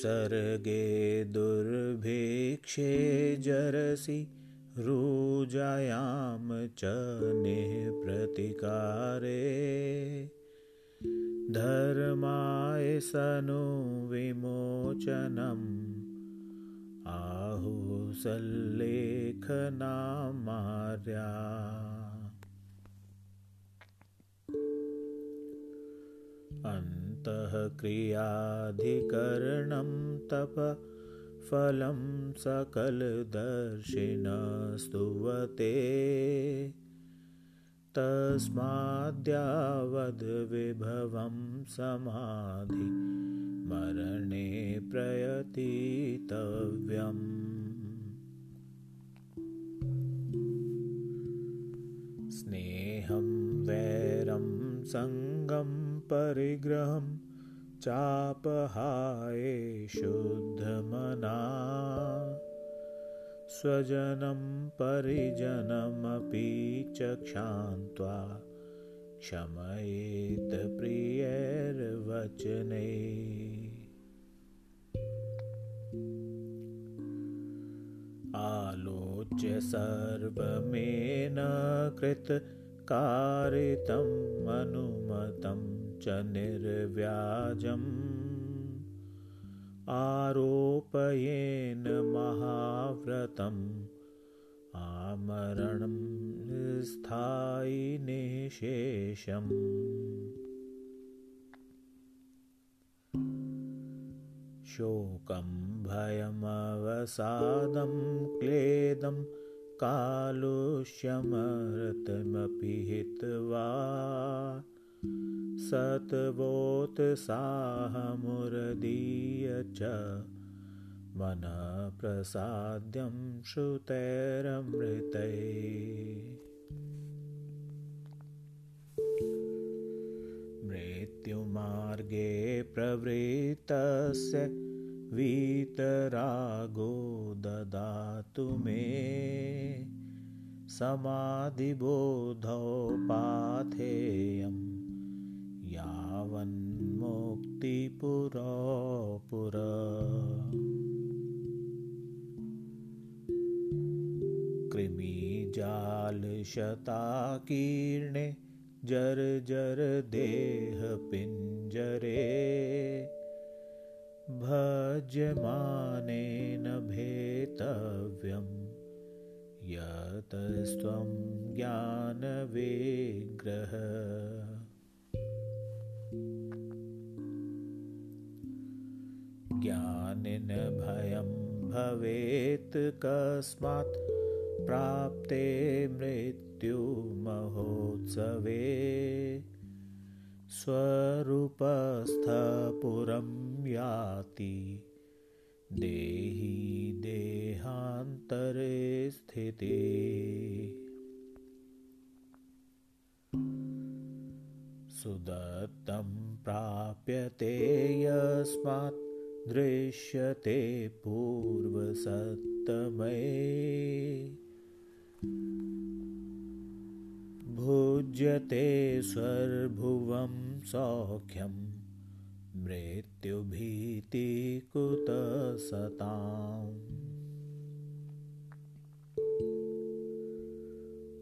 सर्गे दुर्भिक्षे जरसि रुजायां च निःप्रतिकारे। धर्माय सनु विमोचनम् आहुसल्लेखनामार्या अन्तःक्रियाधिकरणं तप फलं सकलदर्शिनस्तुवते। तस्माद्यावद्विभवं समाधि मरणे प्रयतितव्यम्। स्नेहं वैरं सङ्गं परिग्रहं चापहाये शुद्धमना। स्वजनं परिजनमपि च क्षान्त्वा क्षमयेत् प्रियैर्वचने। आलोच्य सर्वमेन कृतकारितम् अनुमतं च निर्व्याजम् आरोपयेन महाव्रतम्। आमरणं निःशेषम्। शोकं भयमवसादं क्लेदं कालुष्यमृतमपि हित्वा सत्वोत्साहमुरदीय च मनःप्रसाद्यं श्रुतैरमृतै मृत्युमार्गे प्रवृत्तस्य वीतरागो ददातु मे। समाधिबोधौ पाथेयं यावन्मुक्तिपुरापुर कृमिजालशताकीर्णे जर्जरदेहपिञ्जरे भज्यमानेन भेतव्यं यतस्त्वं ज्ञानविग्रह ज्ञानिन भयं भवेत् कस्मात् प्राप्ते मृत्युमहोत्सवे। स्वरूपस्थपुरं याति देही देहान्तरे स्थिते। सुदत्तं प्राप्यते यस्मात् दृश्यते पूर्वसत्तमये भुज्यते स्वर्भुवं सौख्यं मृत्युभीतिकुतसताम्।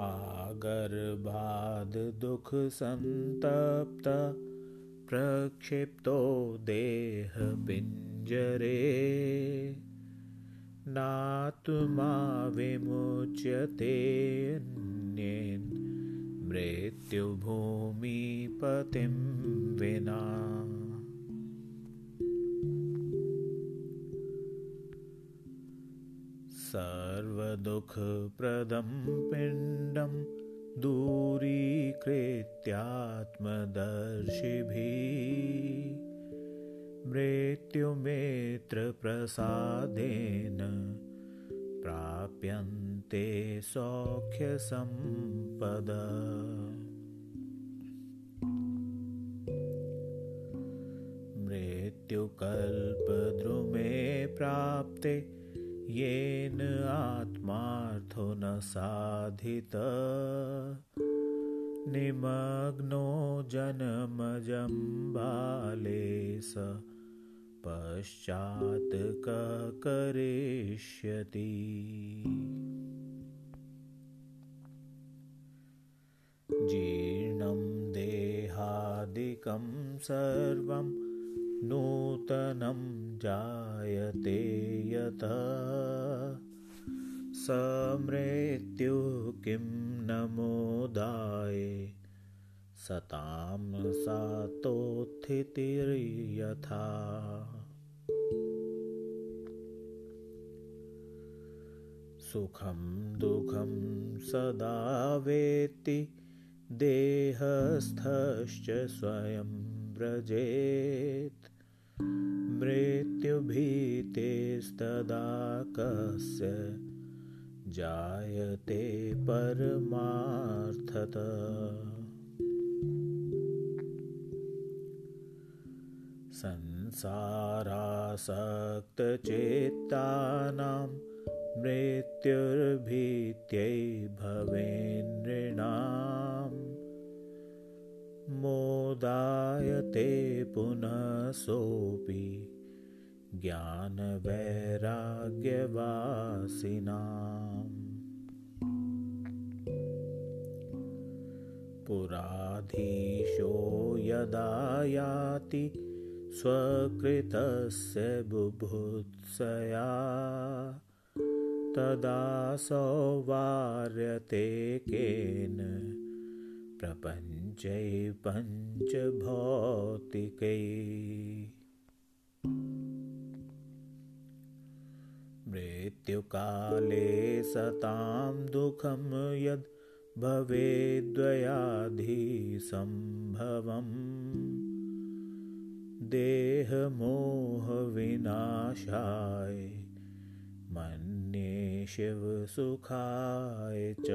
आगर्भाद्दुःखसन्तप्त प्रक्षिप्तो देहपिञ्जरे नात्मा विमुच्यते मृत्युभूमिपतिं विना। सर्वदुःखप्रदं पिण्डं दूरीकृत्यात्मदर्शिभिः मृत्युमेत्रप्रसादेन प्राप्यन्ते सौख्यसम्पद। मृत्युकल्पद्रुमे प्राप्ते येन आत्मार्थो न साधित। निमग्नो जनमजम्बाले स पश्चात् करिष्यति? जीर्णं देहादिकं सर्वं नूतनं जायते यत। समृत्यु किं नमोदाय सतां सातोत्थितिर्यथा। सुखं दुःखं सदा वेत्ति देहस्थश्च स्वयं व्रजेत्। मृत्युभीतेस्तदा कस्य जायते परमार्थत संसारासक्तचेत्तानां मृत्युर्भीत्यै भवेन्नृणाम् मोदायते पुनः सोऽपि ज्ञानवैराग्यवासिनाम् पुराधीशो यदा याति स्वकृतस्य बुभुत्सया। तदा सौवार्यते केन प्रपञ्चै पञ्चभौतिकै। मृत्युकाले सतां दुःखं यद् भवेद्वयाधिसम्भवम् देहमोहविनाशाय मन्ये शिवसुखाय च।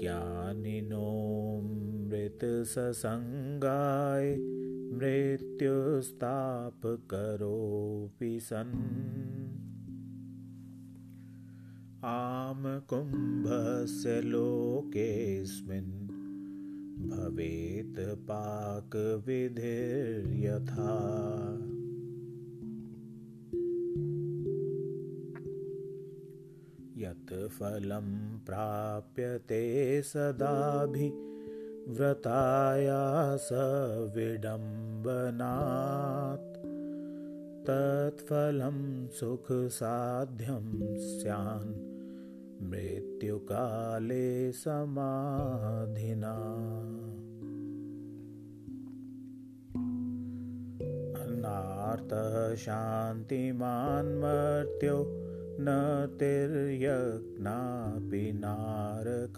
ज्ञानिनोऽमृतससङ्गाय मृत्युस्तापकरोऽपि सन्। आमकुम्भस्य लोकेऽस्मिन् भवेत् पाकविधिर्यथा। यत् फलं प्राप्यते सदाभिव्रतायासविडम्बनात् तत्फलं सुखसाध्यं स्यान् मृत्युकाले समाधिना। अनार्तशान्तिमान्मर्त्यो न तिर्यज्ञापि नारक।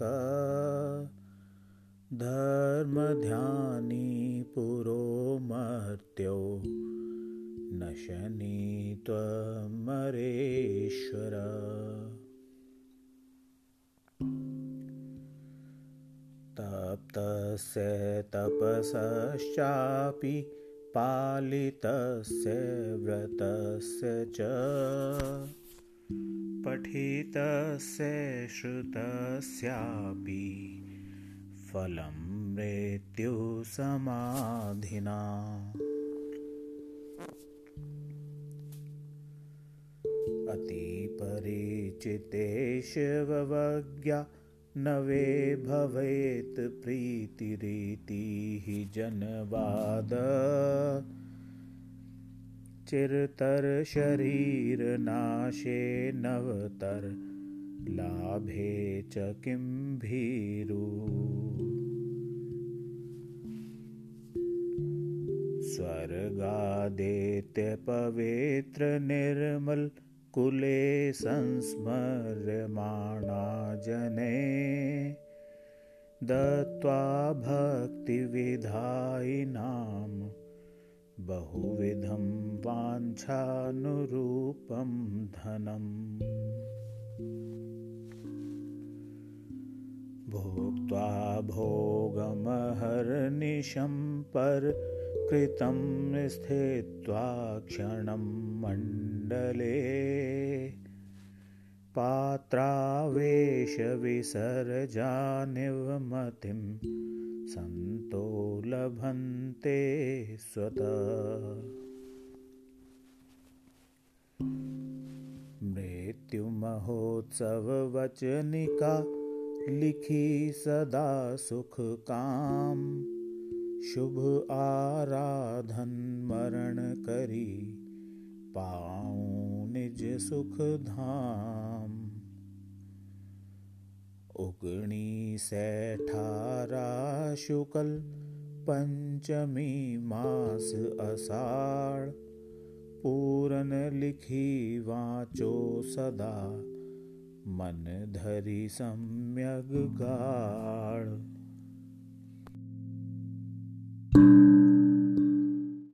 धर्मध्यानी पुरो मर्त्यो न शनि त्वमरेश्वर तप्तस्य तपसश्चापि पालितस्य व्रतस्य च पठितस्य श्रुतस्यापि फलं मृत्युसमाधिना। अतिपरिचिते शिववज्ञा नवे भवेत् प्रीतिरीतिः जनवाद। चिरतरशरीरनाशे नवतरलाभे च किं भीरु। स्वर्गादेत्यपवित्रनिर्मल कुले संस्मर्यमाणा जने दत्त्वा भक्तिविधायिनां बहुविधं वाञ्छानुरूपं धनम् भोक्त्वा भोगमहर्निशं पर कृतं स्थित्वा क्षणं मण्डले। पात्रावेशविसर्जानिवमतिं सन्तो लभन्ते स्वतः। मृत्युमहोत्सववचनिका लिखी सदा सुखकाम शुभ आराधन मरण करी पाऊँ निज सुख धाम। उगणी सैठारा शुक्ल पंचमी मास अषाढ़ पूरन लिखी वाचो सदा मन धरि सम्यग गाढ़